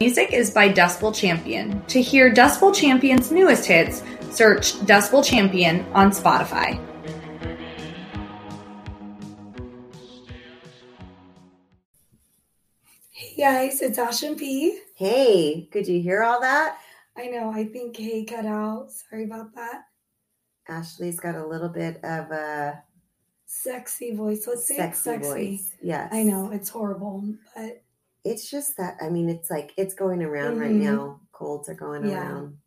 Music is by Dustbowl Champion. To hear Dustbowl Champion's newest hits, search Dustbowl Champion on Spotify. Hey guys, it's Ash and P. Hey, could you hear all that? I know, I think hey cut out. Sorry about that. Ashley's got a little bit of a Sexy voice. Let's say sexy, sexy. voice. Yes. I know, it's horrible, but It's just that, I mean, it's like, it's going around right Mhm. now. Colds are going Yeah. around.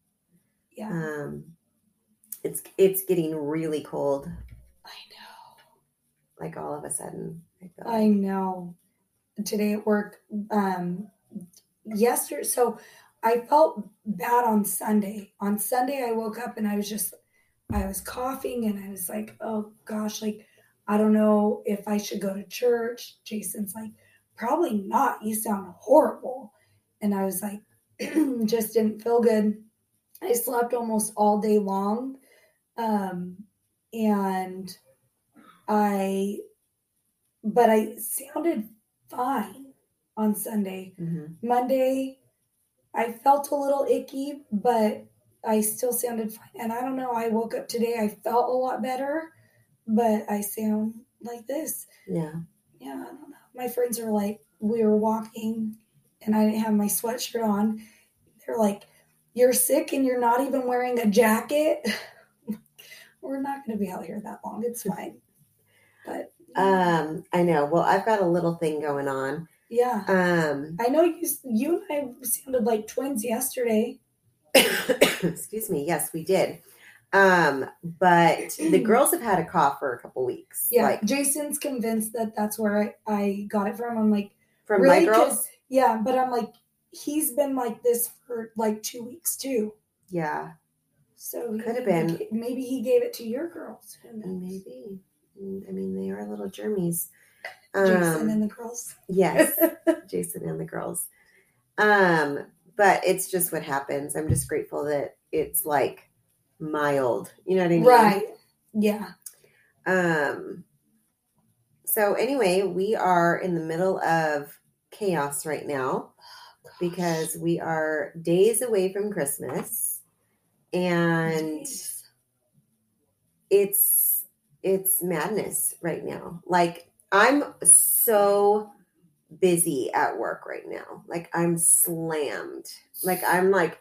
yeah, Um, it's it's getting really cold, I know. like all of a sudden. I feel I know. Today at work, um, yesterday, so I felt bad on Sunday. On Sunday, I woke up and I was just, I was coughing and I was like, oh gosh, like, I don't know if I should go to church. Jason's like, probably not. You sound horrible. And I was like, just didn't feel good. I slept almost all day long. Um, and I, but I sounded fine on Sunday. Mhm. Monday, I felt a little icky, but I still sounded fine. And I don't know, I woke up today, I felt a lot better, but I sound like this. Yeah. Yeah, I don't know. My friends are like, we were walking and I didn't have my sweatshirt on. They're like, you're sick and you're not even wearing a jacket. we're not going to be out here that long. It's fine. But Um, I know. Well, I've got a little thing going on. yeah, Um, I know you. You and I sounded like twins yesterday. excuse me. Yes, we did. Um, but the girls have had a cough for a couple weeks. Yeah, Like Jason's convinced that that's where I, I got it from. I'm like, from really? my girls. yeah, but I'm like, he's been like this for like two weeks too. Yeah, So he- Could have been. Maybe he gave it to your girls. Maybe. I mean, they are little germies. Jason Um, and the girls. yes, Jason and the girls. Um, but it's just what happens. I'm just grateful that it's like mild. You know what I mean? Right. Yeah. Um, so anyway, we are in the middle of chaos right now because we are days away from Christmas and Jeez. it's it's madness right now. Like I'm so busy at work right now. Like I'm slammed. Like I'm like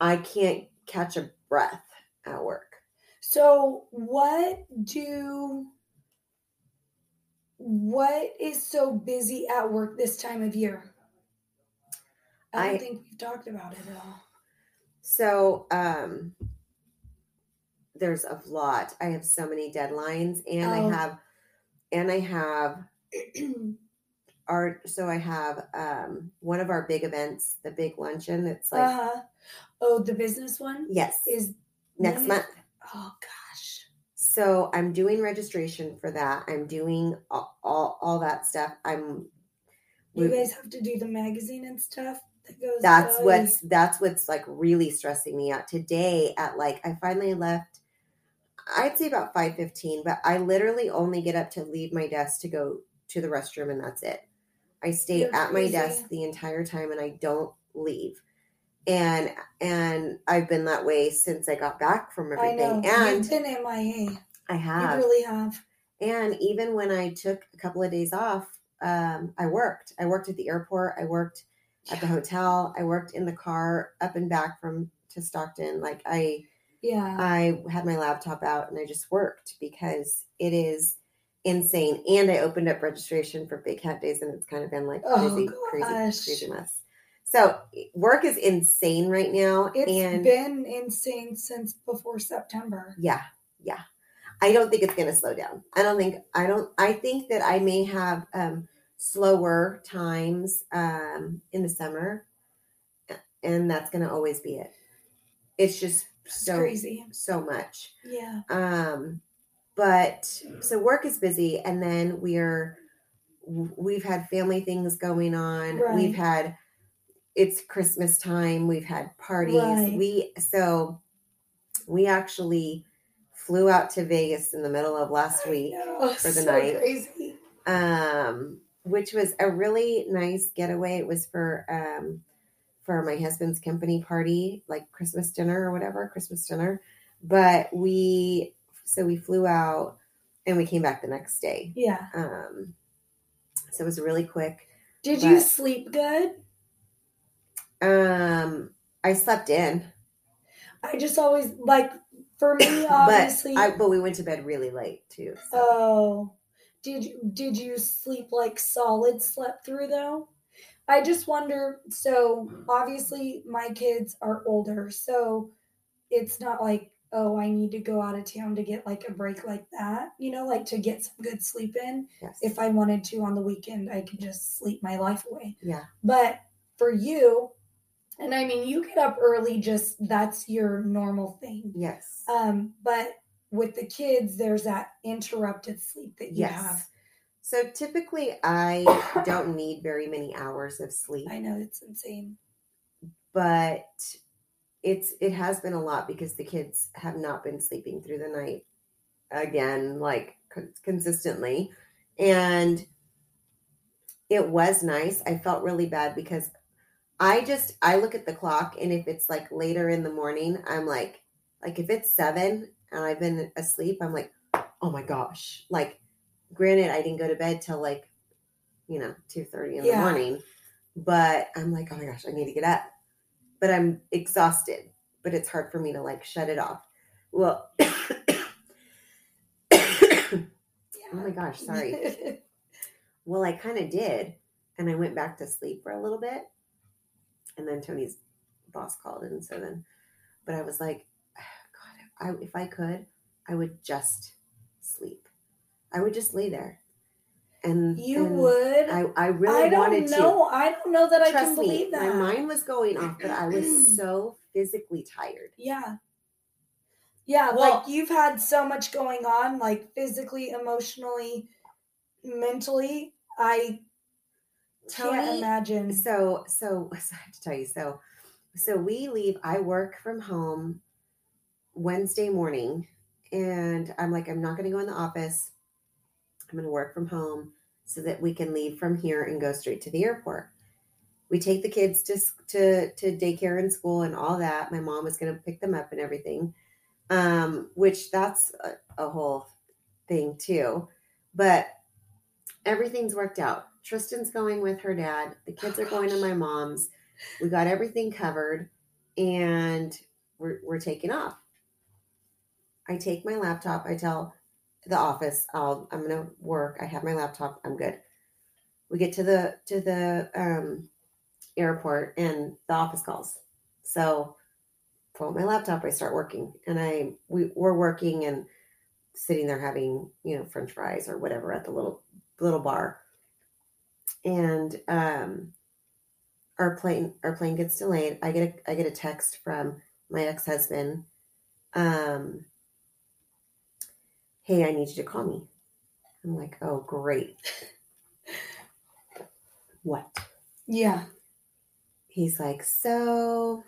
I can't catch a breath at work. So what do what is so busy at work this time of year? I don't I- think we've talked about it at all. So um there's a lot. I have so many deadlines and Oh. I have and I have art so I have um one of our big events, the big luncheon. It's like uh-huh. Oh, the business one yes, is next month. Oh gosh. So I'm doing registration for that. I'm doing all, all, all that stuff. I'm You guys have to do the magazine and stuff that goes that's oh, what's that's what's like really stressing me out today at like i finally left i'd say about 5.15 but i literally only get up to leave my desk to go to the restroom and that's it i stay You're at my desk the entire time and i don't leave and and i've been that way since i got back from everything and You've been MIA. i You have really have. and even when I took a couple of days off, um, I worked. I worked at the airport. I worked at the hotel. I worked in the car up and back from to Stockton. Like I, Yeah. I had my laptop out and I just worked because it is insane. And I opened up registration for Big Cat Days, and it's kind of been like Oh, crazy, crazy, crazy mess. So work is insane right now, It's and been insane since before September. yeah, yeah. I don't think it's going to slow down. I don't think I don't I think that I may have um slower times um in the summer and that's going to always be it. It's just It's so crazy. so much. Yeah. Um, but so work is busy, and then we're we've had family things going on. Right. We've had it's Christmas time. We've had parties. Right. We so we actually flew out to Vegas in the middle of last week, for the so night. Crazy. um, which was a really nice getaway. It was for um, for my husband's company party, like Christmas dinner or whatever, Christmas dinner. But we so we flew out and we came back the next day. Yeah. Um, so it was really quick. Did you sleep good? Um, I slept in, I just always like for me but obviously I but we went to bed really late too. so- Oh, did you did you sleep like solid slept through though? I just wonder. So obviously my kids are older, so it's not like oh I need to go out of town to get like a break like that. You know, like to get some good sleep in. yes. If I wanted to on the weekend, I could just sleep my life away. yeah. But for you, and I mean you get up early, just that's your normal thing. Yes. Um, but with the kids, there's that interrupted sleep that you yes. have. So typically I don't need very many hours of sleep. I know it's insane. but it's it has been a lot because the kids have not been sleeping through the night again like con- consistently and it was nice i felt really bad because i just i look at the clock and if it's like later in the morning i'm like like if it's seven and i've been asleep i'm like oh my gosh like granted i didn't go to bed till like you know 2.30 in the morning but i'm like oh my gosh i need to get up but I'm exhausted. But it's hard for me to like shut it off. Well, oh my gosh, sorry. Well, I kind of did, and I went back to sleep for a little bit, and then Tony's boss called, and so then, but I was like, God, I, if I could, I would just sleep. I would just lay there, and you and would. I, I really wanted to I don't wanted to. know. I don't know that I can me, believe that. my mind was going off, but I was so physically tired. Yeah. Yeah, Well- like you've had so much going on, like physically, emotionally, mentally. I can't imagine. So, so, so I have to tell you. So, so we leave. I work from home Wednesday morning, and I'm like, I'm not going to go in the office. I'm going to work from home so that we can leave from here and go straight to the airport. We take the kids to to to daycare and school and all that. My mom was going to pick them up and everything, um, which that's a, a whole thing too. But everything's worked out. Tristan's going with her dad. The kids are going to my mom's. We got everything covered, and we're we're taking off. I take my laptop. I tell the office, I'll I'm gonna work. I have my laptop. I'm good. We get to the to the um, airport, and the office calls. So pull out my laptop. I start working, and I we we're working and sitting there having you know French fries or whatever at the little little bar and um our plane our plane gets delayed. I get a i get a text from my ex-husband um hey i need you to call me. I'm like oh great. What? Yeah. he's like so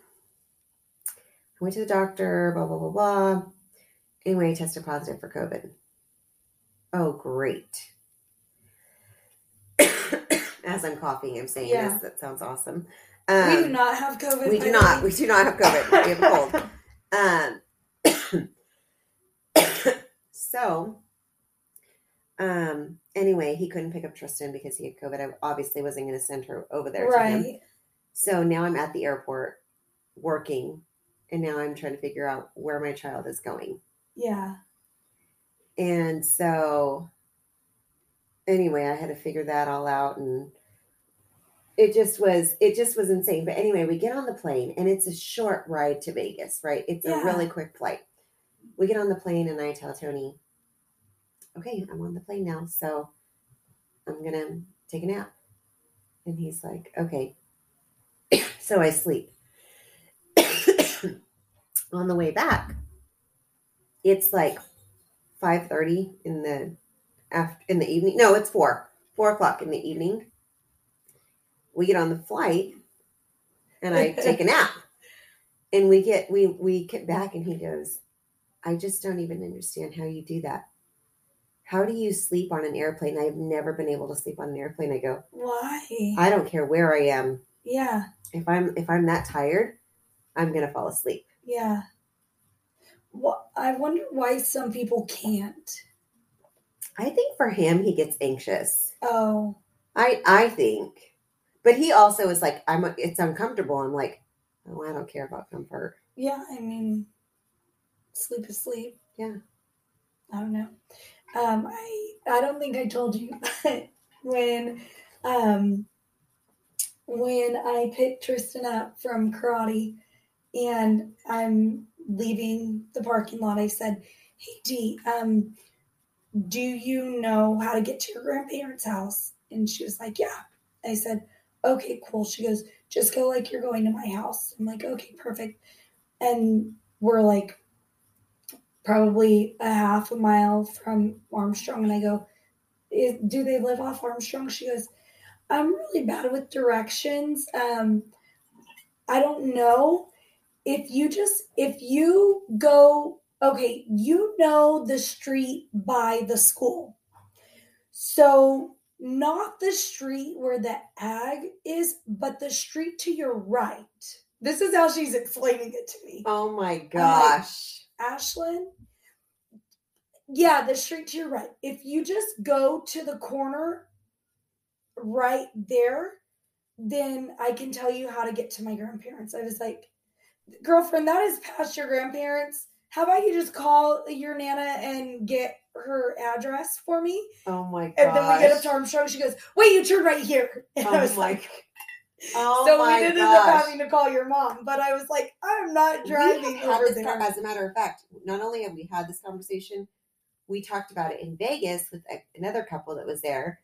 i went to the doctor blah blah blah blah. Anyway tested positive for covid. Oh great as i'm coughing i'm saying Yeah. this that sounds awesome we do Um, not have COVID. we do not we do not have covid we have a cold um so um anyway he couldn't pick up tristan because he had covid i obviously wasn't going to send her over there to him right. so now I'm at the airport working, and now I'm trying to figure out where my child is going. Yeah. And so, anyway, I had to figure that all out, and it just was it just was insane. But anyway, we get on the plane, and it's a short ride to Vegas, right? It's Yeah. a really quick flight. We get on the plane, and I tell Tony, "Okay, I'm on the plane now, so I'm gonna take a nap." And he's like, "Okay." so I sleep. on the way back, it's like five thirty in the after in the evening. No, it's four four o'clock in the evening. We get on the flight, and I take a nap, and we get we we get back, and he goes, "I just don't even understand how you do that. How do you sleep on an airplane? I've never been able to sleep on an airplane." I go, Why? "I don't care where I am. yeah, If I'm if I'm that tired, I'm gonna fall asleep." yeah. Well, I wonder why some people can't. I think for him, he gets anxious. Oh, I I think, but he also is like, I'm. It's uncomfortable. I'm like, oh, I don't care about comfort. yeah. I mean, sleep is sleep. Yeah. I don't know. Um, I I don't think I told you but when um when I picked Tristan up from karate and I'm leaving the parking lot, I said, Hey Dee, um, do you know how to get to your grandparents' house? And she was like, Yeah. I said, Okay, cool. She goes, just go like you're going to my house. I'm like, okay, perfect. And we're like probably a half a mile from Armstrong. And I go, do they live off Armstrong? She goes, I'm really bad with directions. Um, I don't know. If you just, if you go, okay, you know the street by the school. So, not the street where the ag is, but the street to your right. This is how she's explaining it to me. Oh my gosh. Ashlyn. Yeah, the street to your right. If you just go to the corner right there, then I can tell you how to get to my grandparents. I was like, girlfriend, that is past your grandparents. How about you just call your nana and get her address for me? Oh my gosh. And then we get up to Armstrong. She goes, wait, you turn right here. And I Oh was my like, Oh so my we ended gosh. up having to call your mom. But I was like, I'm not driving over this there. co- as a matter of fact, not only have we had this conversation, we talked about it in Vegas with another couple that was there.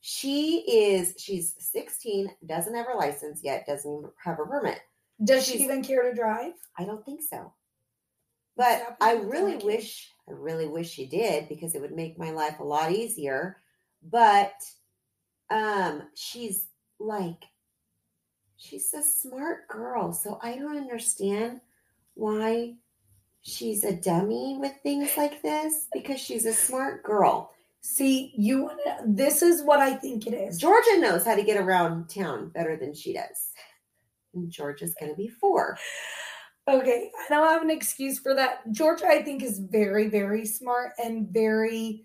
She is she's 16, doesn't have her license yet, doesn't even have a permit. Does she even care to drive? I don't think so. But I really wish I really wish she did because it would make my life a lot easier. But um she's like she's a smart girl, so I don't understand why she's a dummy with things like this because she's a smart girl. See, you want to. This is what I think it is. Georgia knows how to get around town better than she does. And Georgia's going to be 4. Okay, I don't have an excuse for that. Georgia, I think, is very, very smart and very.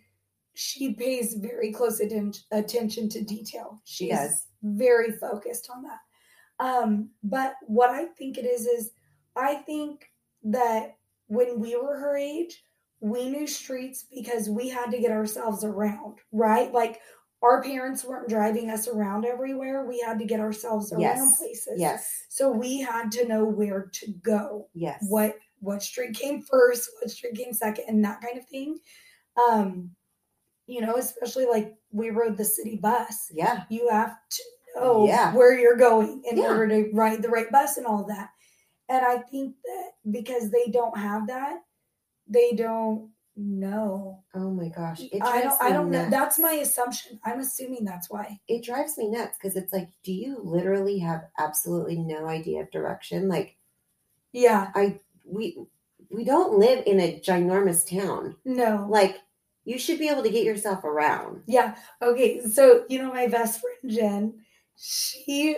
She pays very close atten- attention to detail. She She's does. very focused on that. Um, but what I think it is is, I think that when we were her age, we knew streets because we had to get ourselves around, right? Like our parents weren't driving us around everywhere. We had to get ourselves around Yes. places. Yes. So we had to know where to go, Yes. what what street came first, what street came second, and that kind of thing. Um, you know, especially like we rode the city bus. Yeah. You have to know Yeah. where you're going in Yeah. order to ride the right bus and all that. And I think that because they don't have that, they don't know. Oh my gosh. It I don't I don't know. That's my assumption. I'm assuming that's why. it drives me nuts because it's like, do you literally have absolutely no idea of direction? Like Yeah. I we we don't live in a ginormous town. No. Like you should be able to get yourself around. Yeah. Okay. So, you know, my best friend Jen, she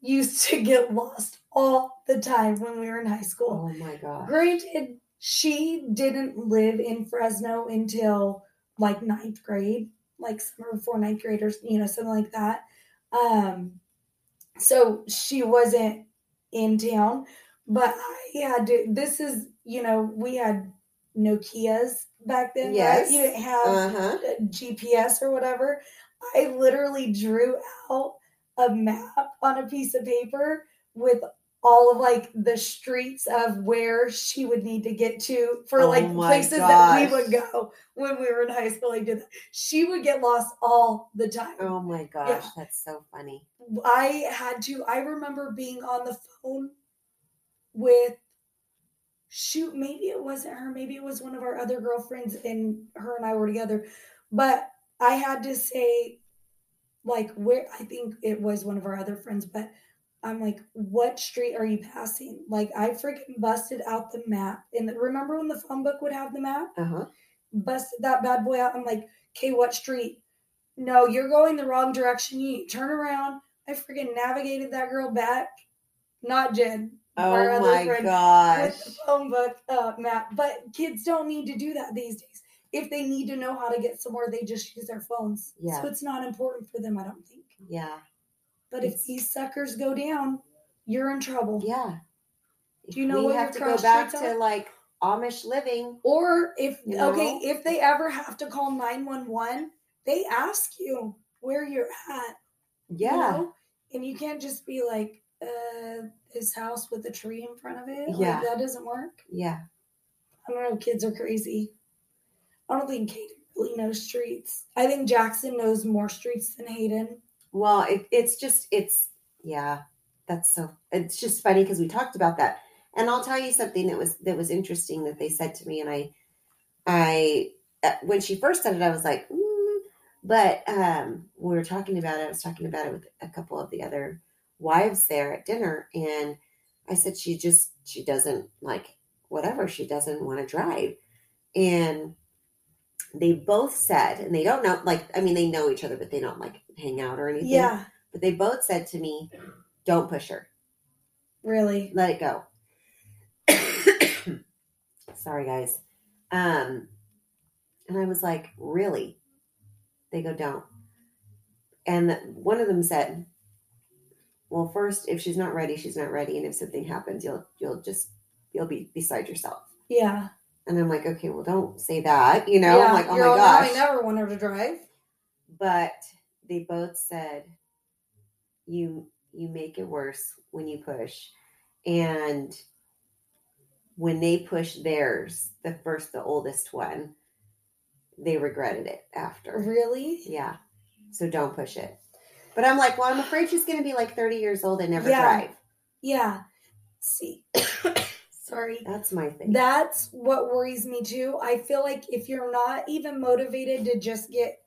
used to get lost all the time when we were in high school. Oh my god. Granted, she didn't live in Fresno until like ninth grade, like summer before ninth grade or, you know, something like that. Um, so she wasn't in town, but I had to, this is, you know, we had Nokias back then, Yes. right? You didn't have Uh-huh. GPS or whatever, I literally drew out a map on a piece of paper with all of like the streets of where she would need to get to for Oh like places that we would go when we were in high school. I did that. She would get lost all the time. Oh my gosh, that's so funny. I had to, I remember being on the phone with shoot, maybe it wasn't her, maybe it was one of our other girlfriends, and her and I were together. But I had to say, like, where I think it was one of our other friends, but I'm like, what street are you passing? Like, I freaking busted out the map. And remember when the phone book would have the map? Uh huh. Busted that bad boy out. I'm like, okay, what street? No, you're going the wrong direction. You turn around. I freaking navigated that girl back. Not Jen. our Oh other my gosh. With the phone book uh, map. But kids don't need to do that these days. If they need to know how to get somewhere, they just use their phones. Yeah. So it's not important for them, I don't think. Yeah. But if these suckers go down, you're in trouble. Yeah. Do you know we have to go back to like Amish living? Or if You okay, if they ever have to call nine one one, they ask you where you're at. you Yeah. know? and you can't just be like, uh, his house with a tree in front of it. Yeah. like, that doesn't work. Yeah. I don't know. Kids are crazy. I don't think Hayden really knows streets. I think Jackson knows more streets than Hayden. Well, it, it's just it's yeah. That's so. It's just funny because we talked about that, and I'll tell you something that was that was interesting that they said to me, and I, I uh, when she first said it, I was like, mm. but um, we were talking about it. I was talking about it with a couple of the other wives there at dinner, and I said she just she doesn't like whatever she doesn't want to drive, and they both said, and they don't know like I mean they know each other, but they don't like hang out or anything Yeah, but they both said to me, "Don't push her. really. Let it go." Sorry, guys. Um, and I was like, "Really?" They go, "Don't." And one of them said, "Well, first, if she's not ready, she's not ready, and if something happens, you'll you'll just you'll be beside yourself." Yeah. And I'm like, "Okay, well, don't say that." You know, yeah. I'm like, "Oh my all, "No, gosh!" I never want her to drive. but they both said you you make it worse when you push and when they pushed theirs the first the oldest one they regretted it after Really? yeah so don't push it but i'm like well i'm afraid she's going to be like 30 years old and never Yeah. drive Yeah. See. Sorry. that's my thing That's what worries me too. I feel like if you're not even motivated to just get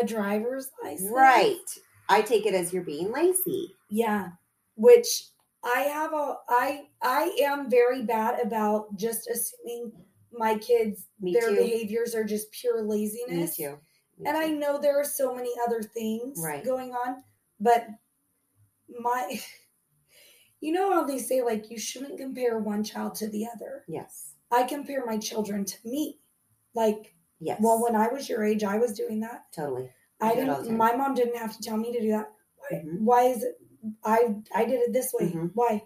a driver's license. right i take it as you're being lazy Yeah. Which I have a I I am very bad about just assuming my kids me their too behaviors are just pure me laziness. too Me And I know there are so many other things Right. going on, but my you know how they say like you shouldn't compare one child to the other. yes I compare my children to me. Like, yes well, when I was your age, I was doing that. totally I do it all the didn't. My mom didn't have to tell me to do that. Why? Mhm. Why is it? I I did it this way. Mhm. Why?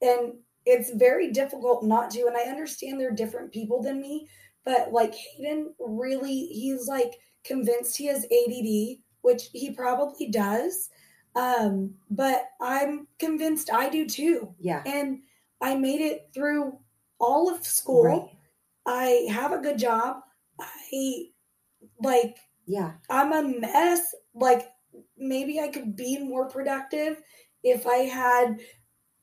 And it's very difficult not to. And I understand they're different people than me, but like Hayden, really, he's like convinced he has ADD, which he probably does. Um, but I'm convinced I do too. yeah And I made it through all of school. right I have a good job. I like yeah I'm a mess. Like maybe I could be more productive if I had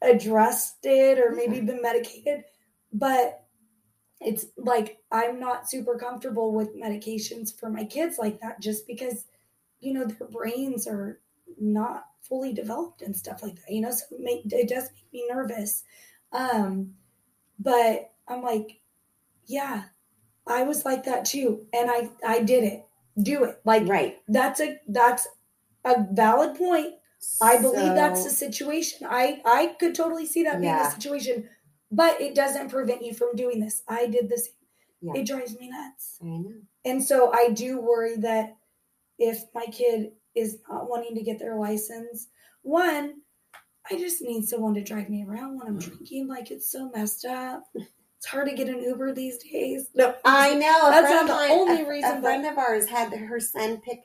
addressed it or maybe been medicated. But it's like I'm not super comfortable with medications for my kids like that just because you know their brains are not fully developed and stuff like that. You know, so it, make, it does make me nervous. Um, but I'm like, yeah, I was like that too, and I I did it. Do it like right that's a that's a valid point. I believe that's the situation. I I could totally see that being Yeah. the situation, but it doesn't prevent you from doing this. I did the same. Yeah. It drives me nuts, I know. and so I do worry that if my kid is not wanting to get their license, one, I just need someone to drive me around when I'm Mm. drinking. Like it's so messed up. It's hard to get an Uber these days. No, I know. A That's not the mine- only a- reason, A friend of ours had her son pick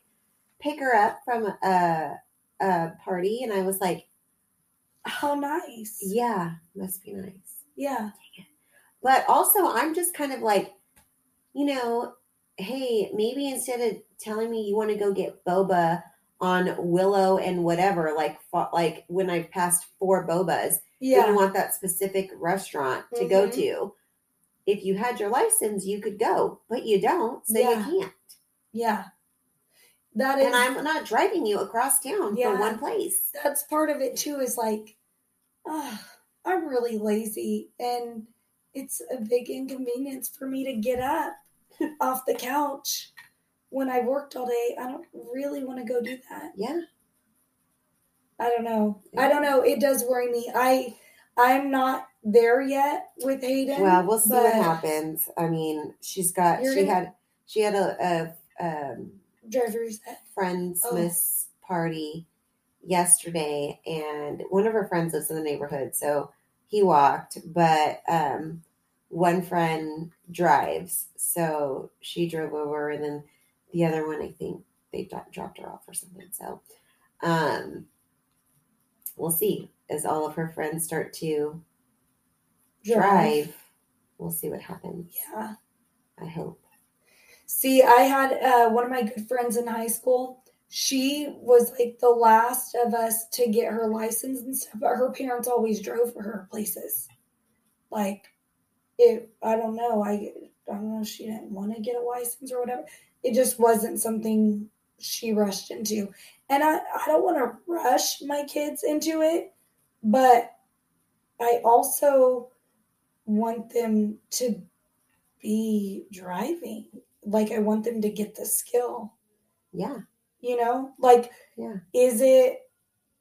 pick her up from a, a party, and I was like, how nice. "Yeah, must be nice." Yeah. But also, I'm just kind of like, you know, hey, maybe instead of telling me you want to go get boba on Willow and whatever, like like when I've passed four bobas, Yeah. you want that specific restaurant to go Mhm. to. If you had your license, you could go, but you don't, so Yeah. you can't. Yeah. That is And I'm not driving you across town Yeah. for one place. that's part of it too is like uh, i'm really lazy and it's a big inconvenience for me to get up off the couch when i worked all day i don't really want to go do that Yeah. i don't know i don't know it does worry me i i'm not there yet with hayden Well, we'll see what happens. I mean, she's got she gonna- had she had a, a um driver's friend's Oh. miss party yesterday and one of her friends lives in the neighborhood so he walked but um one friend drives so she drove over and then the other one i think they dropped her off or something so um we'll see as all of her friends start to drive we'll see what happens yeah i hope See, I had uh, one of my good friends in high school. She was like the last of us to get her license and stuff, but her parents always drove her places. Like, it, I don't know. I, I don't know. if She didn't want to get a license or whatever. It just wasn't something she rushed into. And I, I don't want to rush my kids into it, but I also want them to be driving like I want them to get the skill. yeah You know, like Yeah. is it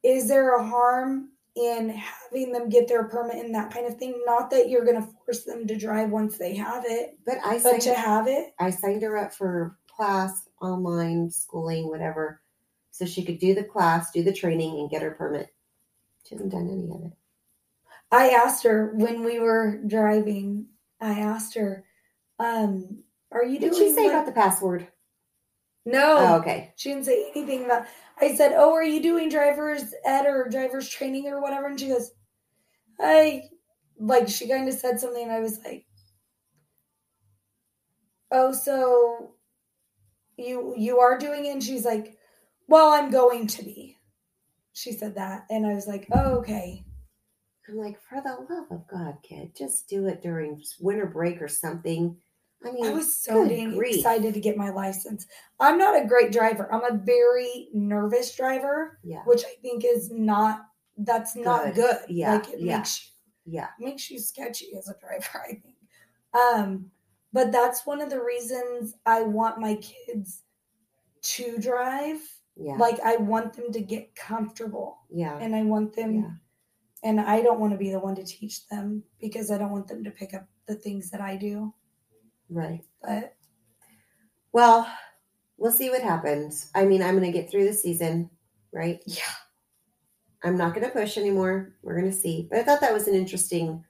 is there a harm in having them get their permit and that kind of thing? Not that you're going to force them to drive once they have it, but i but signed to have it. I signed her up for class, online schooling, whatever, so she could do the class, do the training, and get her permit. She hasn't done any of it. I asked her when we were driving. I asked her, um, "Are you doing? Did she say about the password? no? Oh, okay. She didn't say anything about. I said, "Oh, are you doing driver's ed or driver's training or whatever?" And she goes, "I like." She kind of said something, and I was like, "Oh, so you you are doing it?" And she's like, "Well, I'm going to be." She said that, and I was like, "Oh, okay." I'm like, for the love of God, kid, just do it during winter break or something. I mean, I was so dang excited to get my license. I'm not a great driver. I'm a very nervous driver, yeah, which I think is not. That's not Good. good. Yeah, like it yeah. makes yeah, makes you sketchy as a driver, I think. Um, but that's one of the reasons I want my kids to drive. yeah, Like I want them to get comfortable yeah, and I want them. And I don't want to be the one to teach them because I don't want them to pick up the things that I do. Right. But Well, we'll see what happens. I mean, I'm going to get through the season, right? yeah, I'm not going to push anymore. We're going to see. But I thought that was an interesting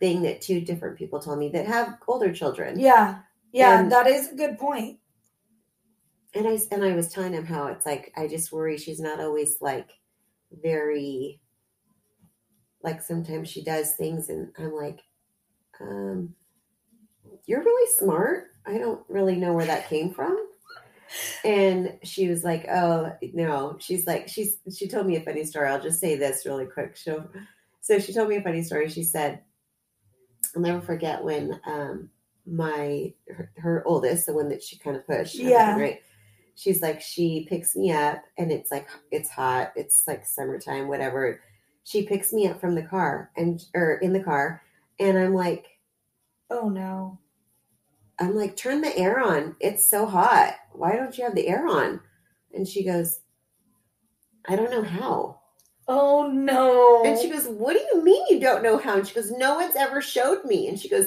thing that two different people told me that have older children. yeah, yeah, And- that is a good point. And I and I was telling him how it's like I just worry she's not always like very like sometimes she does things and I'm like um you're really smart. I don't really know where that came from. And she was like, "Oh no." She's like, she's she told me a funny story. I'll just say this really quick. So, so she told me a funny story. She said, "I'll never forget when um my her, her oldest, the one that she kind of pushed, Yeah. right? She's like, she picks me up, and it's like it's hot. It's like summertime, whatever. She picks me up from the car and or in the car, and I'm like, Oh no. I'm like, turn the air on. It's so hot. Why don't you have the air on? And she goes, I don't know how. Oh no. And she goes, What do you mean you don't know how? And she goes, No one's ever showed me. And she goes,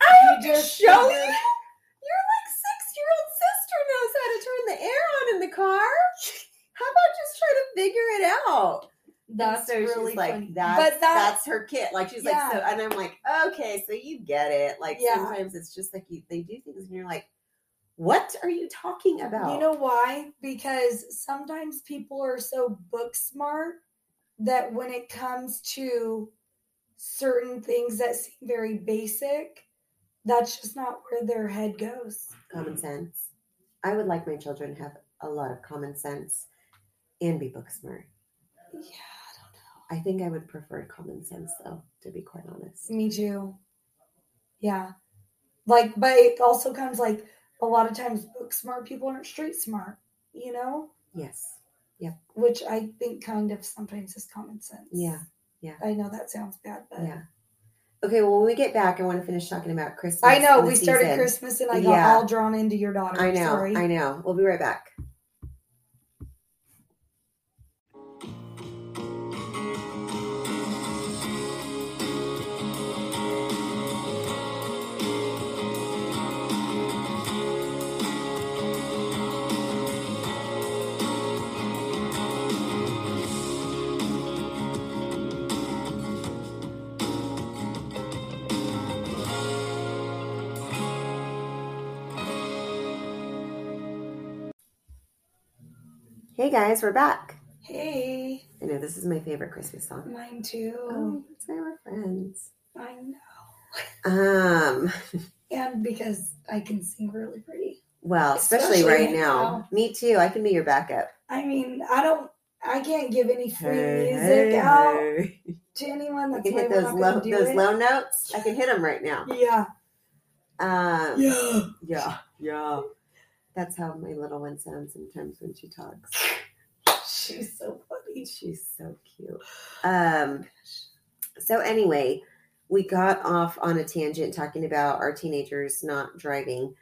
I You just show you. Your like six year old sister knows how to turn the air on in the car. How about just try to figure it out? That's And so really she's like, funny. that's, but that, that's her kit. Like she's like, so, and I'm like, okay, so you get it. Like Yeah. sometimes it's just like you, they do things, and you're like, what are you talking about? You know why? Because sometimes people are so book smart that when it comes to certain things that seem very basic, that's just not where their head goes. common sense. I would like my children to have a lot of common sense and be book smart. Yeah, I think I would prefer common sense, though, to be quite honest. Me too. Yeah. Like, but it also comes like a lot of times book smart people aren't street smart, you know? Yes. Yeah. Which I think kind of sometimes is common sense. Yeah. Yeah. I know that sounds bad, but Yeah. Okay, well, when we get back, I want to finish talking about Christmas. I know we started season. Christmas and I got Yeah. all drawn into your daughter. I know. Sorry. I know. We'll be right back. Hey guys, we're back. Hey, I know this is my favorite Christmas song. mine too. Oh, it's why we're friends. I know. Um, And because I can sing really pretty. well, especially, Especially right now. now. Me too. I can be your backup. I mean, I don't. I can't give any free Hey, music hey, out hey. to anyone. I can hit those low those it. low notes. I can hit them right now. Yeah. Um, Yeah. yeah, yeah. That's how my little one sounds sometimes when she talks. She's so funny. She's so cute. Um, so anyway, we got off on a tangent talking about our teenagers not driving,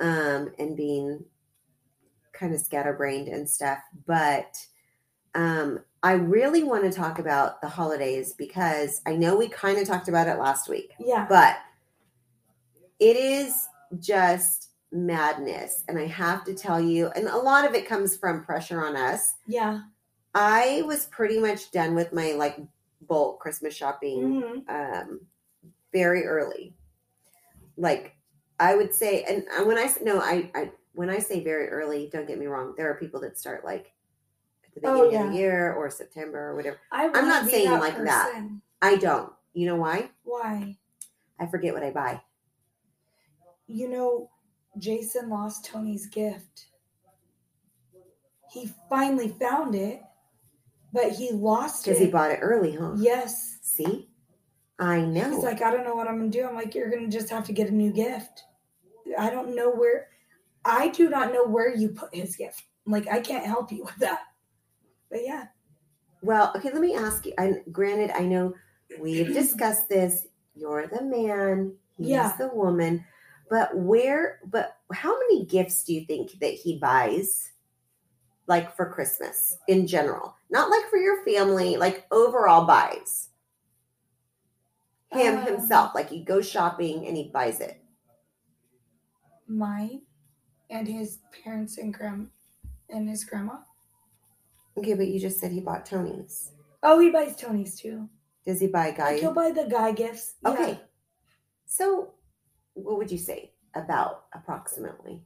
um, and being kind of scatterbrained and stuff. But um, I really want to talk about the holidays because I know we kind of talked about it last week, Yeah. but it is just madness. And I have to tell you, and a lot of it comes from pressure on us. Yeah. I was pretty much done with my like bulk Christmas shopping hmm um very early. Like I would say and when I no I I when I say very early, don't get me wrong, there are people that start like at the Oh, beginning of the year or September or whatever. I I'm not saying like that. I don't. You know why? Why? I forget what I buy. You know, Jason lost Tony's gift. He finally found it, but he lost it. Because he bought it early, huh? Yes. See? I know. He's like, I don't know what I'm gonna do. I'm like, you're gonna just have to get a new gift. I don't know where. I do not know where you put his gift. Like, I can't help you with that. But yeah, Well, okay, let me ask you. And granted, I know we've discussed this. You're the man, he's Yeah. the woman. But where, but how many gifts do you think that he buys, like for Christmas in general? Not like for your family, like overall buys. Him Um, himself, like he goes shopping and he buys it. mine and his parents and grand and his grandma. Okay, but you just said he bought Tony's. Oh, he buys Tony's too. Does he buy guy? Like he'll buy the guy gifts. Yeah. Okay. So, what would you say about approximately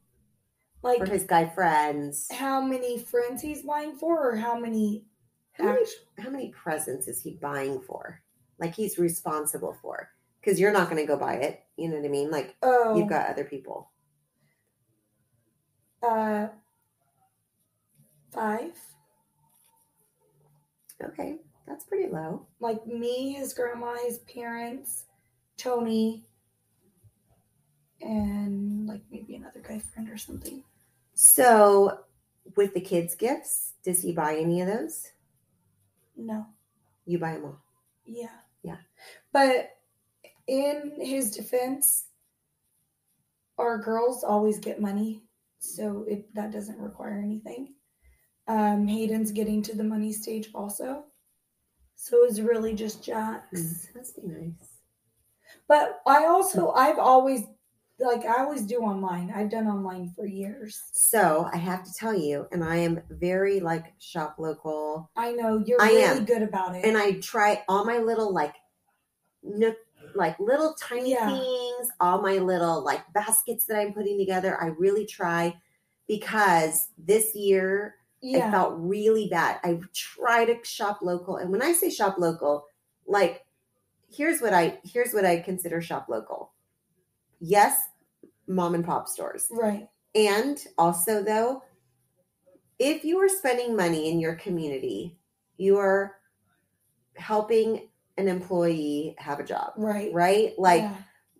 Like for his guy friends? how many friends he's buying for, or how many? How many, how many presents is he buying for? Like he's responsible for? Because you're not going to go buy it. You know what I mean? Like oh, you've got other people. uh, five. Okay, that's pretty low. Like me, his grandma, his parents, Tony, and like maybe another guy friend or something. So, with the kids' gifts, does he buy any of those? No. You buy them all. Yeah. Yeah. But in his defense, our girls always get money, so it that doesn't require anything. Um, Hayden's getting to the money stage also. So it's really just Jack's. Mm, be nice. But I also I've always like I always do online. I've done online for years. So I have to tell you, and I am very like shop local. I know you're I really am. good about it. and I try all my little like nook like little tiny Yeah. things, all my little like baskets that I'm putting together. I really try because this year I yeah. felt really bad. I try to shop local, and when I say shop local, like here's what I here's what I consider shop local. Yes, mom and pop stores. right. And also, though, if you are spending money in your community, you are helping an employee have a job, Right. right? Like, Yeah.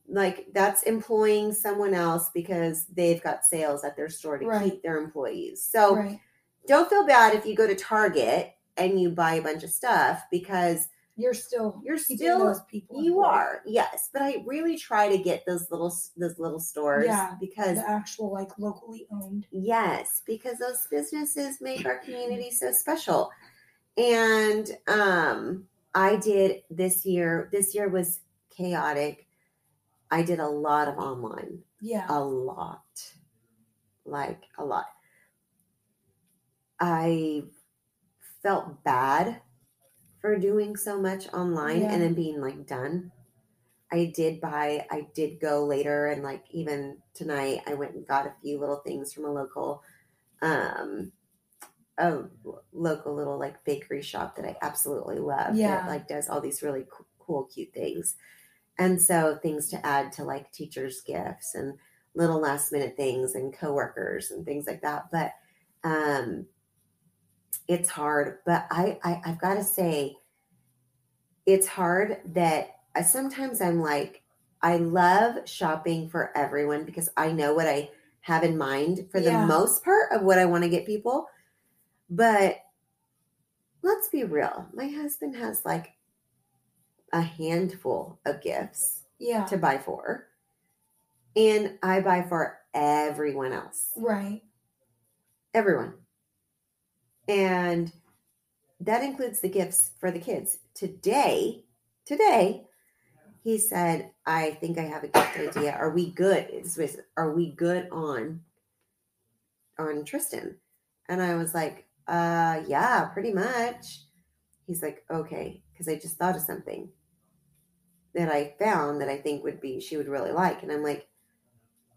like that's employing someone else because they've got sales at their store to Right. keep their employees. So right. don't feel bad if you go to Target and you buy a bunch of stuff because You're still You're still- those people. you are yes but i really try to get those little those little stores Yeah, because the actual like locally owned. yes because those businesses make our community so special and um i did this year this year was chaotic i did a lot of online Yeah. a lot like a lot i felt bad for doing so much online Yeah. and then being like done i did buy i did go later and like even tonight i went and got a few little things from a local um a local little like bakery shop that i absolutely love Yeah. that like does all these really co- cool cute things and so things to add to like teachers gifts and little last minute things and coworkers and things like that but um it's hard but i, I i've got to say it's hard that I, sometimes i'm like i love shopping for everyone because i know what i have in mind for Yeah. the most part of what i want to get people but let's be real my husband has like a handful of gifts Yeah. to buy for and i buy for everyone else Right. everyone. And that includes the gifts for the kids. Today, today, he said, I think I have a gift idea. Are we good? Are we good on on Tristan? And I was like, uh yeah, pretty much. He's like, okay, because I just thought of something that I found that I think would be she would really like. And I'm like,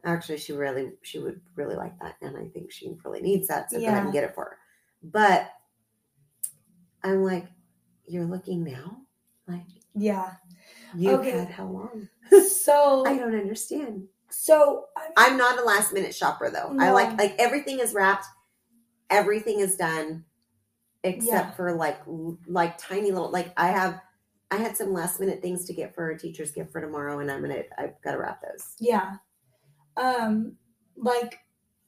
actually she really she would really like that. And I think she really needs that so that I Yeah. can get it for her. But I'm like, you're looking now? Like Yeah. you've Okay. had how long? So I don't understand. so I'm, I'm not a last minute shopper though. I like like everything is wrapped, everything is done, except Yeah. for like like tiny little like I have I had some last minute things to get for a teacher's gift for tomorrow, and I'm gonna I've got to wrap those. Yeah. Um, like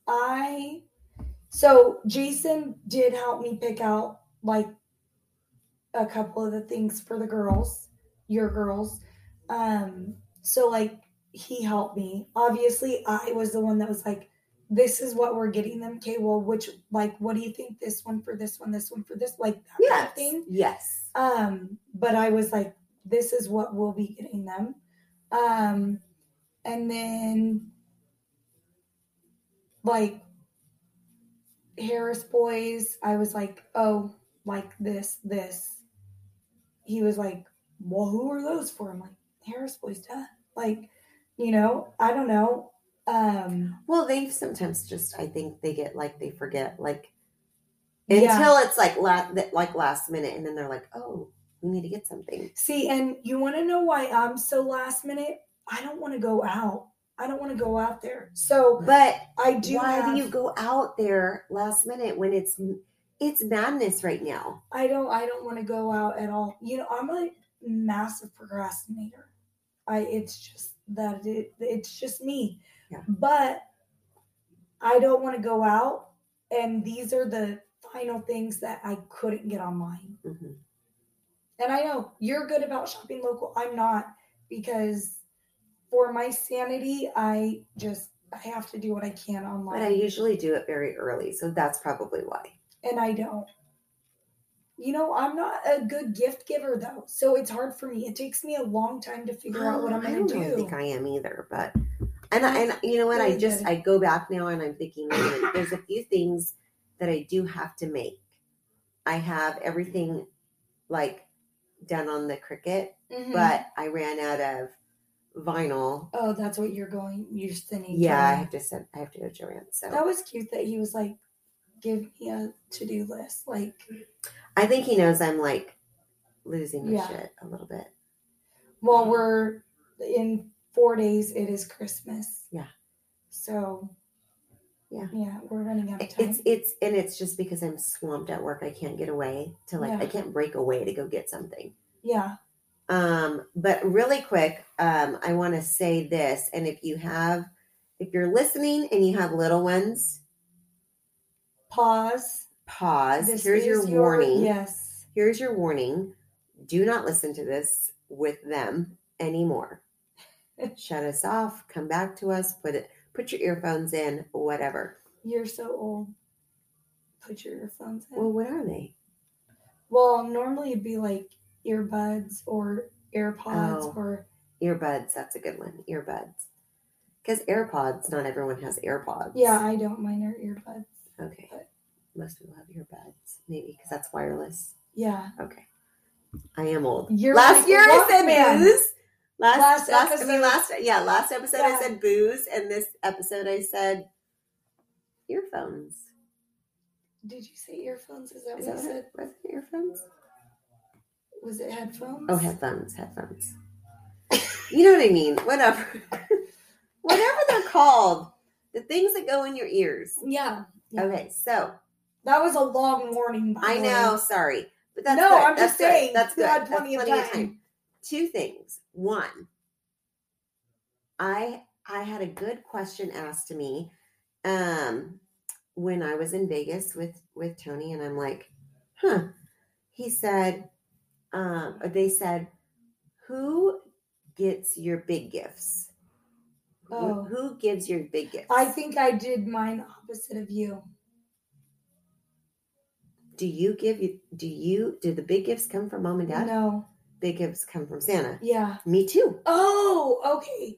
I so Jason did help me pick out like a couple of the things for the girls, your girls. Um, so like he helped me. Obviously, I was the one that was like, this is what we're getting them. Okay, well, which like what do you think this one for this one, this one for this, like that kind of thing. yes. Um, but I was like, this is what we'll be getting them. Um, and then like Harris boys, I was like, oh, like this, this. He was like, well, who are those for? I'm like, Harris boys, duh. Like, you know, I don't know. Um, Well, they sometimes just I think they get like they forget like Yeah. until it's like la- like last minute, and then they're like, oh, we need to get something. See, and you want to know why I'm so last minute? I don't want to go out. I don't want to go out there. So But I do. why have, do you go out there last minute when it's it's madness right now? I don't. I don't want to go out at all. You know, I'm a massive procrastinator. I. It's just that it. It's just me. Yeah. But I don't want to go out, and these are the final things that I couldn't get online. Mhm. And I know you're good about shopping local. I'm not because for my sanity, I just I have to do what I can online. But I usually do it very early, so that's probably why. and I don't. You know, I'm not a good gift giver though, so it's hard for me. It takes me a long time to figure out what I'm I going don't to do. think I am either, but and I, and you know what? I just good. I go back now and I'm thinking there's a few things that I do have to make. I have everything like done on the Cricut, Mhm. but I ran out of vinyl. oh, that's what you're going. You're sending. Yeah, I have to send. I have to go to Jo-Ann. So that was cute that he was like, "Give me a to do list." Like, I think he knows I'm like losing my Yeah. shit a little bit. well, we're in four days. It is Christmas. Yeah. So. Yeah. Yeah, we're running out of time. It's it's and it's just because I'm swamped at work. I can't get away to like Yeah. I can't break away to go get something. yeah. Um, but really quick, um, I want to say this, and if you have, if you're listening and you have little ones, Pause. pause. This Here's your is warning. Yes. Here's your warning. Do not listen to this with them anymore. Shut us off. Come back to us. Put it. Put your earphones in. Whatever. You're so old. Put your earphones in. Well, what are they? Well, normally it'd be like earbuds or AirPods Oh. or Earbuds. That's a good one. Earbuds. Because AirPods. Not everyone has AirPods. yeah, I don't. Mine are earbuds. Okay. But- Most people have earbuds. Maybe because that's wireless. Yeah. Okay. I am old. You're last like year I said booze. Last, Last last, I episode. mean last yeah, last episode I said booze, and this episode I said earphones. Did you say earphones? Is that Is what that you said? was? It earphones? Was it headphones? Oh, headphones, headphones. you know what I mean? Whatever, whatever they're called, the things that go in your ears. Yeah. Yeah. Okay, so That was a long warning. I way. know, sorry, but that's No, good. I'm That's just good. saying, That's good. had That's plenty of time. Two things. One, I I had a good question asked to me um when I was in Vegas with with Tony and I'm like, "Huh." He said um they said, "Who gets your big gifts?" Who- Oh. Who gives your big gifts? I think I did mine opposite of you. do you give you do you do the big gifts come from mom and dad? No. Big gifts come from Santa. Yeah. Me too. Oh, okay.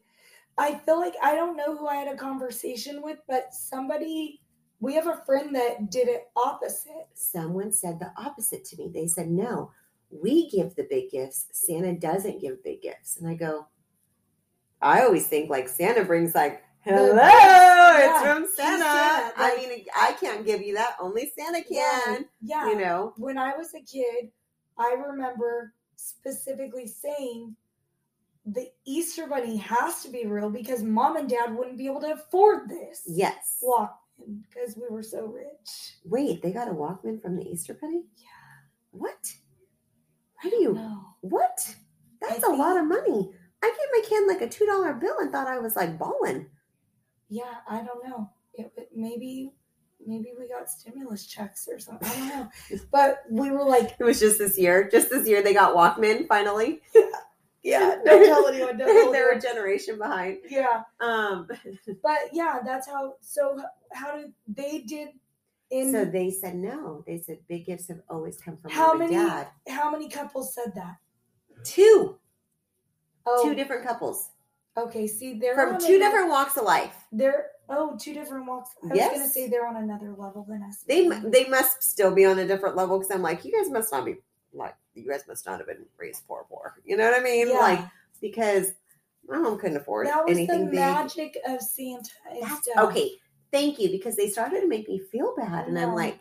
I feel like I don't know who I had a conversation with, but somebody, we have a friend that did it opposite. someone said the opposite to me. They said, no, we give the big gifts. Santa doesn't give big gifts. And I go, I always think like Santa brings like, hello, Yeah, it's from Santa. Santa, I mean, I can't give you that. Only Santa can, Yeah. you know? When I was a kid, I remember specifically saying the Easter Bunny has to be real because mom and dad wouldn't be able to afford this. Yes. Walkman because we were so rich. Wait, they got a Walkman from the Easter Bunny? Yeah. What? How do you, what? That's I a lot of money. I gave my kid like a $2 bill and thought I was like balling. Yeah, I don't know. It, it- maybe maybe we got stimulus checks or something. I don't know. But we were like, It was just this year. Just this year, they got Walkman finally. yeah, Don't tell anyone, don't tell They're a generation behind. yeah. Um, But yeah, that's how. So how did they did so they said no. They said big gifts have always come from How many- dad. how many couples said that? Two. Two oh. different couples okay. See, they're from two another- different walks of life. They're oh, two different walks. I was gonna say they're on another level than us. They they must still be on a different level because I'm like, you guys must not be like you guys must not have been raised poor poor. You know what I mean? Yeah. Like because my mom couldn't afford that was the anything big. magic of Santa. okay. Thank you because they started to make me feel bad, and I'm like,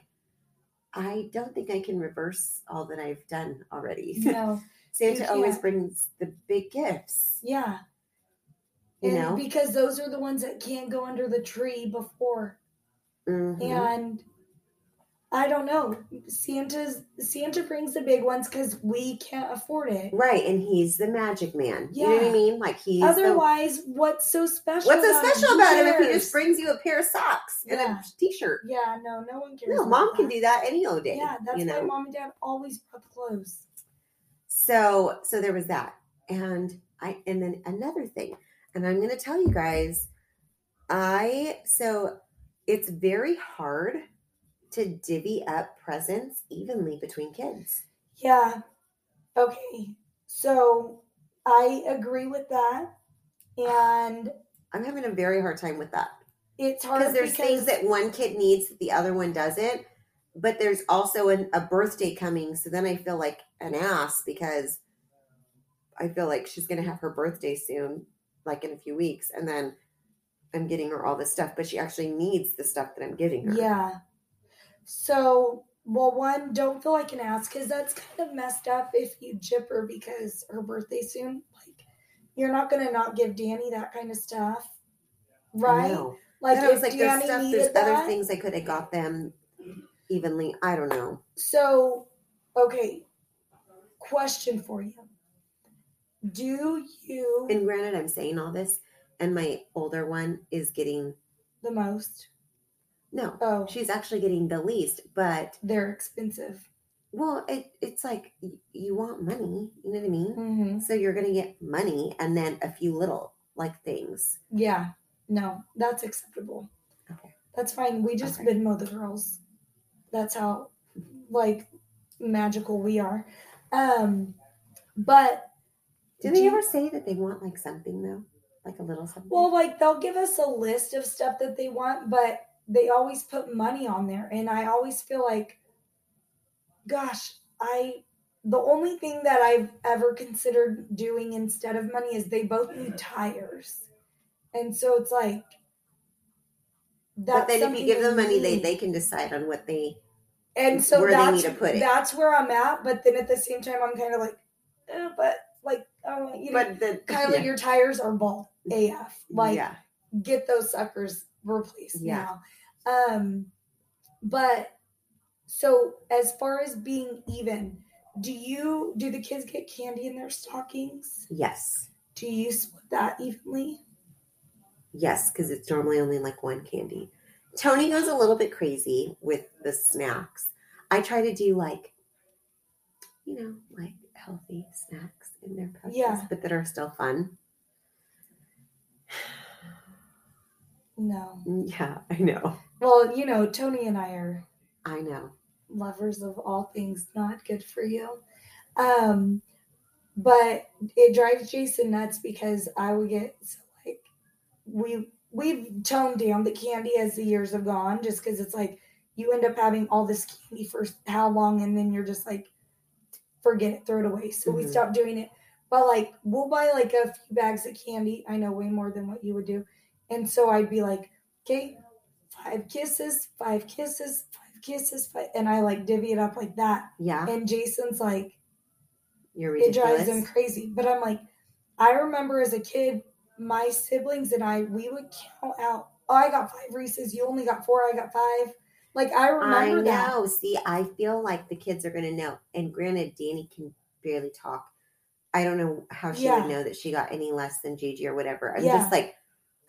I don't think I can reverse all that I've done already. No. Santa always brings the big gifts, Yeah. you and know. because those are the ones that can't go under the tree before. Mhm. And I don't know. Santa's Santa brings the big ones because we can't afford it. Right, and he's the magic man. Yeah. You know what I mean? Like he's the, Otherwise, what's so special? what's so him? special about him if he just brings you a pair of socks and Yeah. a t-shirt? Yeah, no, no one cares. No, mom can that. do that any old day. Yeah, that's you know. why mom and dad always brought the clothes. So so there was that. And I and then another thing. And I'm going to tell you guys I so it's very hard to divvy up presents evenly between kids. Yeah. Okay. So I agree with that. And I'm having a very hard time with that. it's hard Because there's things that one kid needs that the other one doesn't. But there's also an, a birthday coming, so then I feel like an ass because I feel like she's gonna have her birthday soon, like in a few weeks, and then I'm getting her all this stuff, but she actually needs the stuff that I'm giving her. Yeah. So, well, one, don't feel like an ass because that's kind of messed up if you jip her because her birthday soon. Like, you're not going to not give Danny that kind of stuff. Right? know. Like, if was like, Danny there's stuff, needed there's that. other things I could have got them evenly. I don't know. So, okay. Question for you Do you And granted, I'm saying all this, and my older one is getting the most? No, Oh, she's actually getting the least. But they're expensive. well, it it's like you want money, you know what I mean? Mm-hmm. So you're gonna get money and then a few little like things. Yeah, no, that's acceptable. Okay. That's fine. We just Okay. Venmo the girls. That's how like magical we are. Um, but Do they Do- ever say that they want like something though, like a little something? well, like they'll give us a list of stuff that they want, but they always put money on there, and I always feel like, gosh, I. The only thing that I've ever considered doing instead of money is they both need tires, and so it's like. but then if you give them money, they they can decide on what they. and so where they that's, need to put it. That's where I'm at, but then at the same time, I'm kind of like, eh, but like, oh, you know, But the Kylie, yeah. your tires are bald AF. Like, yeah, get those suckers replaced Yeah. now. Um, but so as far as being even, do you do the kids get candy in their stockings? yes, Do you split that evenly? yes, because it's normally only like one candy. Tony goes a little bit crazy with the snacks. I try to do like, you know, like healthy snacks in their pouches, Yeah. but that are still fun. No. Yeah, I know. Well, you know, Tony and I are I know. lovers of all things not good for you. Um, but it drives Jason nuts because I would get so like we we've toned down the candy as the years have gone, just because it's like you end up having all this candy for how long, and then you're just like forget it, throw it away. So we Mhm. stopped doing it. But like we'll buy like a few bags of candy. I know way more than what you would do, and so I'd be like, okay, five kisses, five kisses, five kisses, five, and I like divvy it up like that. Yeah, And Jason's like, you're it drives him crazy. But I'm like, I remember as a kid, my siblings and I, we would count out. Oh, I got five Reese's. You only got four. I got five. Like I I remember that. know. See, I feel like the kids are gonna know. And granted, Danny can barely talk. I don't know how she Yeah. would know that she got any less than Gigi or whatever. I'm Yeah. just like,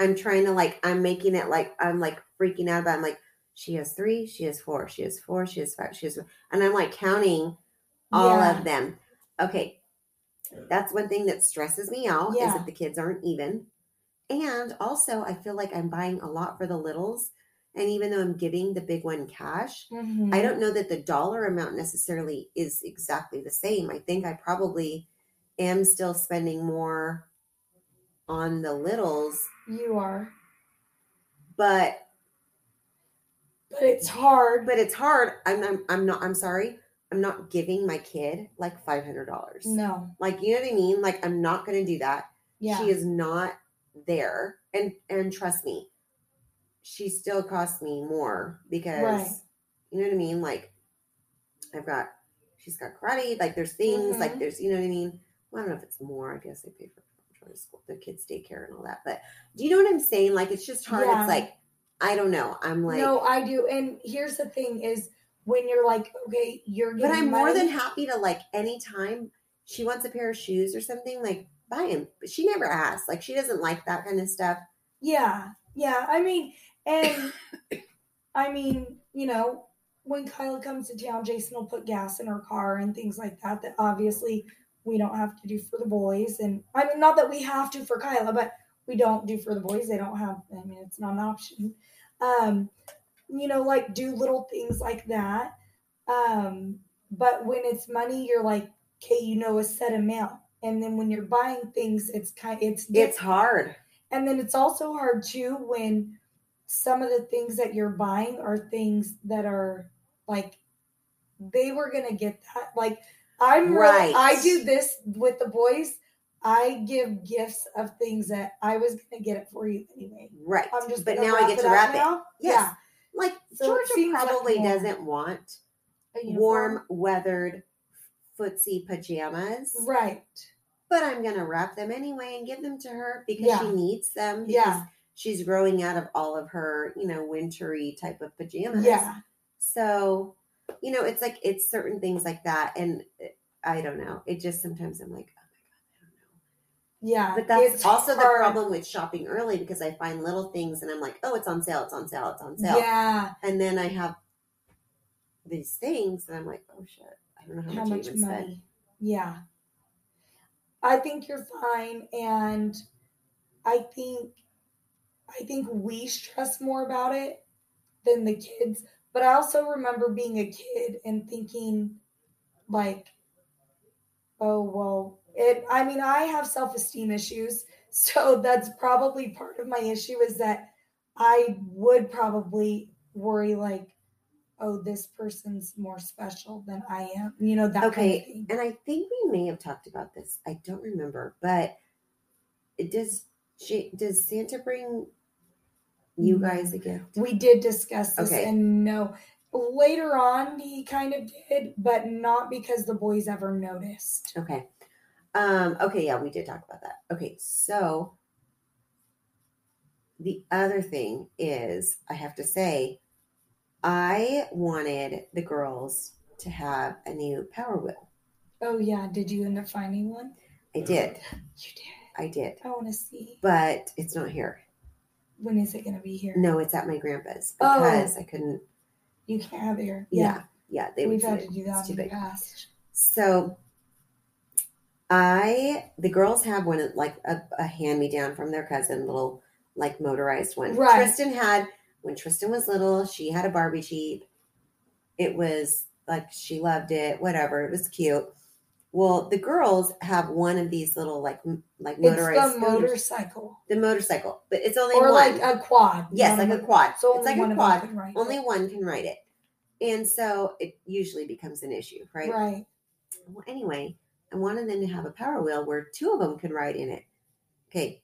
I'm trying to like, I'm making it like I'm like freaking out about. it. I'm like, she has three, she has four, she has four, she has five, she has, and I'm like counting all Yeah. of them. Okay, that's one thing that stresses me out is that the kids aren't even. And also, I feel like I'm buying a lot for the littles. And even though I'm giving the big one cash, Mhm. I don't know that the dollar amount necessarily is exactly the same. I think I probably am still spending more on the littles, You are, but but it's hard. but it's hard. I'm I'm, I'm not. I'm sorry. I'm not giving my kid like five hundred dollars. No. Like you know what I mean? Like I'm not going to do that. Yeah. She is not there, and and trust me, she still costs me more because Right. you know what I mean. Like I've got, she's got karate. Like there's things Mhm. like there's you know what I mean. Well, I don't know if it's more. I guess I pay for for school, the kids' daycare and all that. But do you know what I'm saying? Like it's just hard. Yeah. It's like I don't know. I'm like, no, I do. And here's the thing: is when you're like, okay, you're but I'm more than happy to like anytime she wants a pair of shoes or something like buy them. But she never asks. Like she doesn't like that kind of stuff. Yeah, yeah. I mean, and I mean, you know, when Kyla comes to town, Jason will put gas in her car and things like that. That obviously we don't have to do for the boys, and I mean, not that we have to for Kyla, but we don't do for the boys. They don't have. I mean, it's not an option. Um, you know, like do little things like that. Um, but when it's money, you're like, okay, you know, a set amount. And then when you're buying things, it's kind, it's It's hard. and then it's also hard too when some of the things that you're buying are things that are like they were gonna get that. Like I'm Right. right. I do this with the boys. I give gifts of things that I was gonna get it for you anyway. Right. I'm just but now I get to wrap it. now. Yes. Like So Georgia seems like probably doesn't want Yeah. Warm weathered footsie pajamas. Right. But I'm gonna wrap them anyway and give them to her because Yeah. she needs them Yeah. she's growing out of all of her, you know, wintry type of pajamas. Yeah. So, you know, it's like it's certain things like that, and eh, I don't know. It just sometimes I'm like, oh my god, I don't know. Yeah. But that's it's also the problem with shopping early because I find little things and I'm like, oh, it's on sale, it's on sale, it's on sale. Yeah. And then I have these things and I'm like, oh shit, I don't know how, How much, much money? spent. Yeah. I think you're fine and I think I think we stress more about it than the kids. But I also remember being a kid and thinking like oh well it I mean I have self-esteem issues. So that's probably part of my issue is that I would probably worry like oh this person's more special than I am. You know that kind of Okay, thing. and I think we may have talked about this. I don't remember, but does. She, does Santa bring you guys a gift? We did discuss this, Okay. and no, later on he kind of did, but not because the boys ever noticed. Okay. Um, okay, yeah, we did talk about that. Okay, so the other thing is I have to say, I wanted the girls to have a new power wheel. Oh yeah, did you end up finding one? I did. You did. I did. I want to see. But it's not here. When is it going to be here? No, it's at my grandpa's Oh. because I couldn't. You can't have it here. Yeah, yeah, they We've had to do that in the past. So I the girls have one like a, a hand me down from their cousin, little like motorized one. Right. Tristan had when Tristan was little, she had a Barbie Jeep. It was like she loved it, whatever. It was cute. Well, the girls have one of these little like like It's motorized the scooters. motorcycle, the motorcycle, but it's only or one. like a quad. yes, like a quad. So it's like a one of them quad. can Only it. one can ride it, and so it usually becomes an issue, right? Right. Well, anyway, I wanted them to have a power wheel where two of them could ride in it. Okay.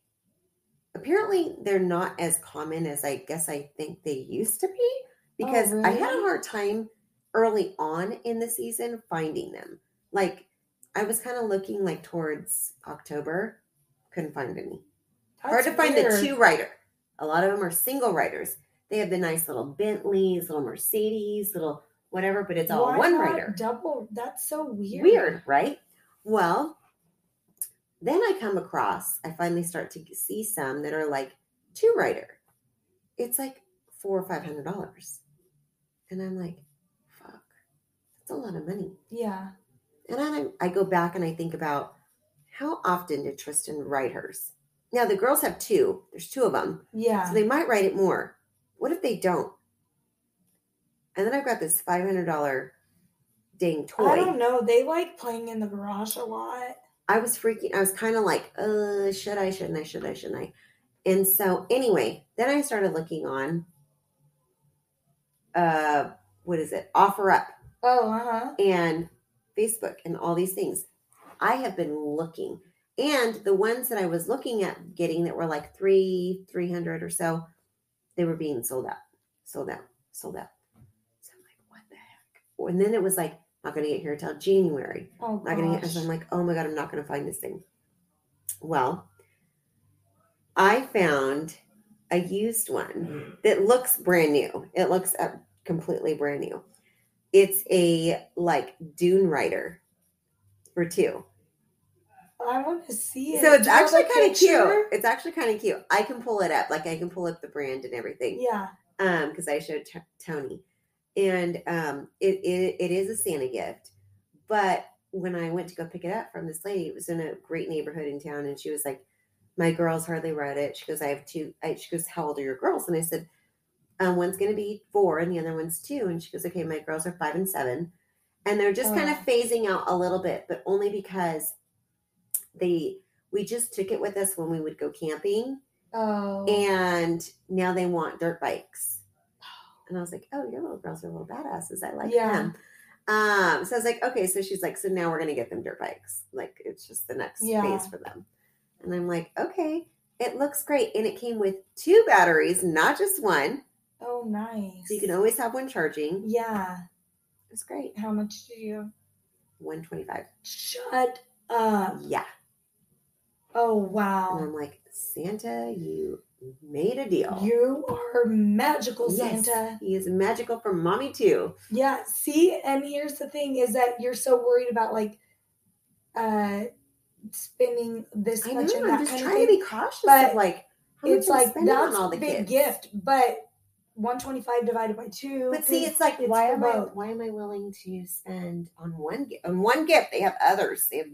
Apparently, they're not as common as I guess I think they used to be because I had a oh, hard time early on in the season finding them. Like, I was kind of looking like towards October, couldn't find any. hard to That's find the two writer. A lot of them are single writers. They have the nice little Bentleys, little Mercedes, little whatever, but it's all Why one not rider. Double. That's so weird. Weird, right? Well, then I come across, I finally start to see some that are like two writer. It's like four or five hundred dollars. And I'm like, fuck, that's a lot of money. Yeah. And then I, I go back and I think about how often did Tristan ride hers? Now the girls have two. There's two of them. Yeah. So they might write it more. What if they don't? And then I've got this five hundred dollar dang toy. I don't know. They like playing in the garage a lot. I was freaking. I was kind of like, uh, should I? Shouldn't I? Should I? Shouldn't I? And so anyway, then I started looking on. Uh, what is it? OfferUp Oh, uh huh. and Facebook and all these things. I have been looking, and the ones that I was looking at getting that were like three, three hundred or so, they were being sold out, sold out, sold out. So I'm like, what the heck? And then it was like, not going to get here till January. Oh, Not going to get. gosh. So I'm like, oh my god, I'm not going to find this thing. Well, I found a used one that looks brand new. It looks uh, completely brand new. It's a like Dune Rider for two. I want to see it. So it's Do actually kind of cute. It's actually kind of cute. I can pull it up. Like I can pull up the brand and everything. Yeah. Um, because I showed T- Tony, and um, it, it it is a Santa gift. But when I went to go pick it up from this lady, it was in a great neighborhood in town, and she was like, "My girls hardly read it." She goes, "I have two. I, she goes, "How old are your girls?" And I said, um, "One's going to be four, and the other one's two. And she goes, "Okay, my girls are five and seven, and they're just kind of Oh. phasing out a little bit, but only because they we just took it with us when we would go camping." Oh. and now they want dirt bikes. And I was like, oh, your little girls are little badasses. I like Yeah. them. Um, so I was like, okay. So she's like, so now we're gonna get them dirt bikes. Like it's just the next Yeah. phase for them. And I'm like, okay, it looks great. And it came with two batteries, not just one. Oh, nice. So you can always have one charging. Yeah. It's great. How much do you? 125. Shut up. Yeah. Oh, And wow. I'm like, Santa, you made a deal. You are magical, Yes, Santa. He is magical for mommy too. Yeah. See, and here's the thing is that you're so worried about like uh spending this I much know. and I'm that just kind of trying to be cautious But of like it's like that's all a the big kids. gift, but 125 divided by two. But see, it's like it's why am I why am I willing to spend on one gift? On one gift, they have others. They have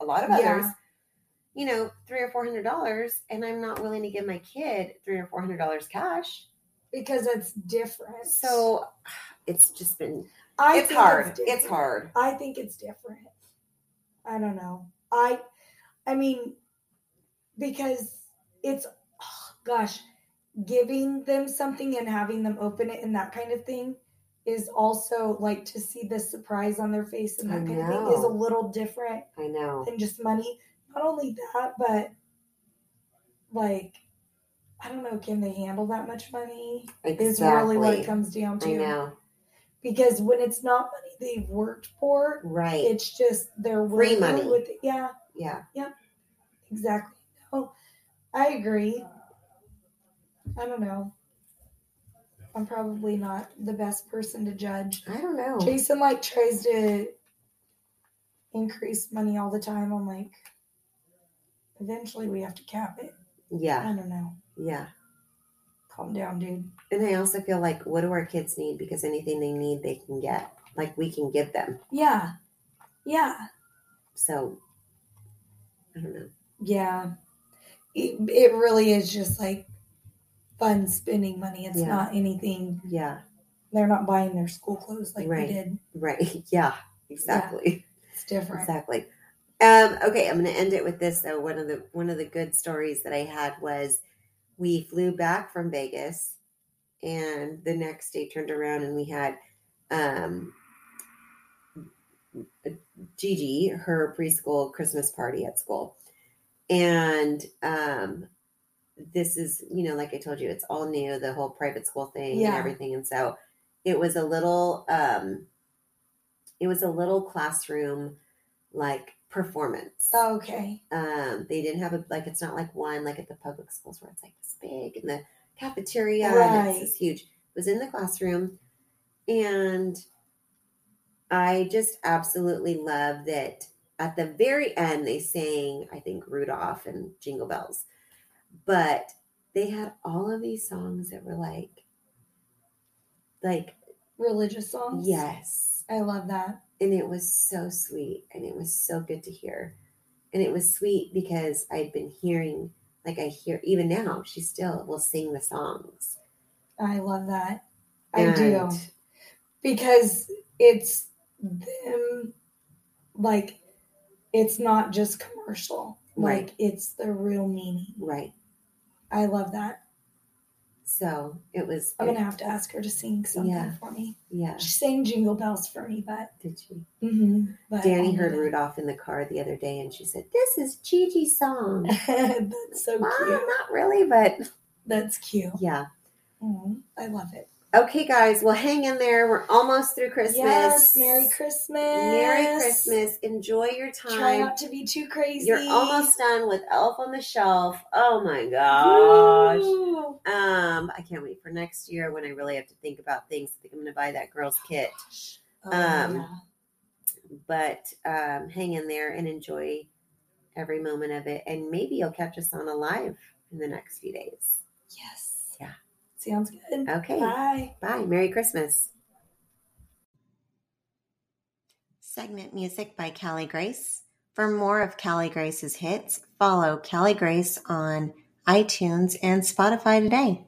a lot of Yeah. others. You know, three or four hundred dollars, and I'm not willing to give my kid three or four hundred dollars cash. because it's different. So it's just been I it's hard. It's, different. hard. I think it's different. I don't know. I I mean because it's oh, gosh, giving them something and having them open it and that kind of thing is also like to see the surprise on their face and that kind of thing is a little different I know. than just money. Not only that, but like I don't know, can they handle that much money? Is really what it comes down to. I know. Because when it's not money they've worked for, Right. it's just they're Free money. With it. Yeah, yeah. Yep. Exactly. No, I agree. I don't know. I'm probably not the best person to judge. I don't know. Jason like tries to increase money all the time. I'm like, eventually we have to cap it. Yeah. I don't know. Yeah. Calm down, dude. And I also feel like what do our kids need? Because anything they need, they can get. Like we can give them. Yeah. Yeah. So I don't know. Yeah. It, it really is just like fun spending money. It's Yeah. not anything. Yeah. They're not buying their school clothes like Right. we did. Right. Yeah. Exactly. It's different. Exactly. Um, okay, I'm going to end it with this though. One of the one of the good stories that I had was we flew back from Vegas, and the next day turned around and we had um, Gigi her preschool Christmas party at school, and um, this is you know like I told you it's all new the whole private school thing and everything, and so it was a little um, it was a little classroom like performance Okay. um they didn't have a like it's not like one like at the public schools where it's like this big and the cafeteria and Right. it's huge it was in the classroom and i just absolutely love that at the very end they sang i think rudolph and jingle bells but they had all of these songs that were like like Religious songs. yes I love that. and it was so sweet and it was so good to hear and it was sweet because i'd been hearing like i hear even now she still will sing the songs I love that. I do. Because it's them like it's not just commercial. Right. Like it's the real meaning. right I love that. so it was I'm gonna have to ask her to sing something Yeah. for me. yeah She sang Jingle Bells for me, but, did she Mm-hmm, but danny heard do rudolph in the car the other day and she said this is gigi's song. That's so well, cute. not really but That's cute. yeah Mhm, I love it. Okay guys well hang in there we're almost through christmas Yes, Merry Christmas. merry christmas enjoy your time Try not to be too crazy. You're almost done with Elf on the Shelf. Oh my gosh. Woo. Um, I can't wait for next year when I really have to think about things. I think I'm gonna buy that girl's kit. Oh, Um, yeah. But um, hang in there and enjoy every moment of it. And maybe you'll catch us on a live in the next few days. Yes. Sounds good. Okay. Bye. Bye. Merry Christmas. Segment music by Callie Grace. For more of Callie Grace's hits, follow Callie Grace on iTunes and Spotify today.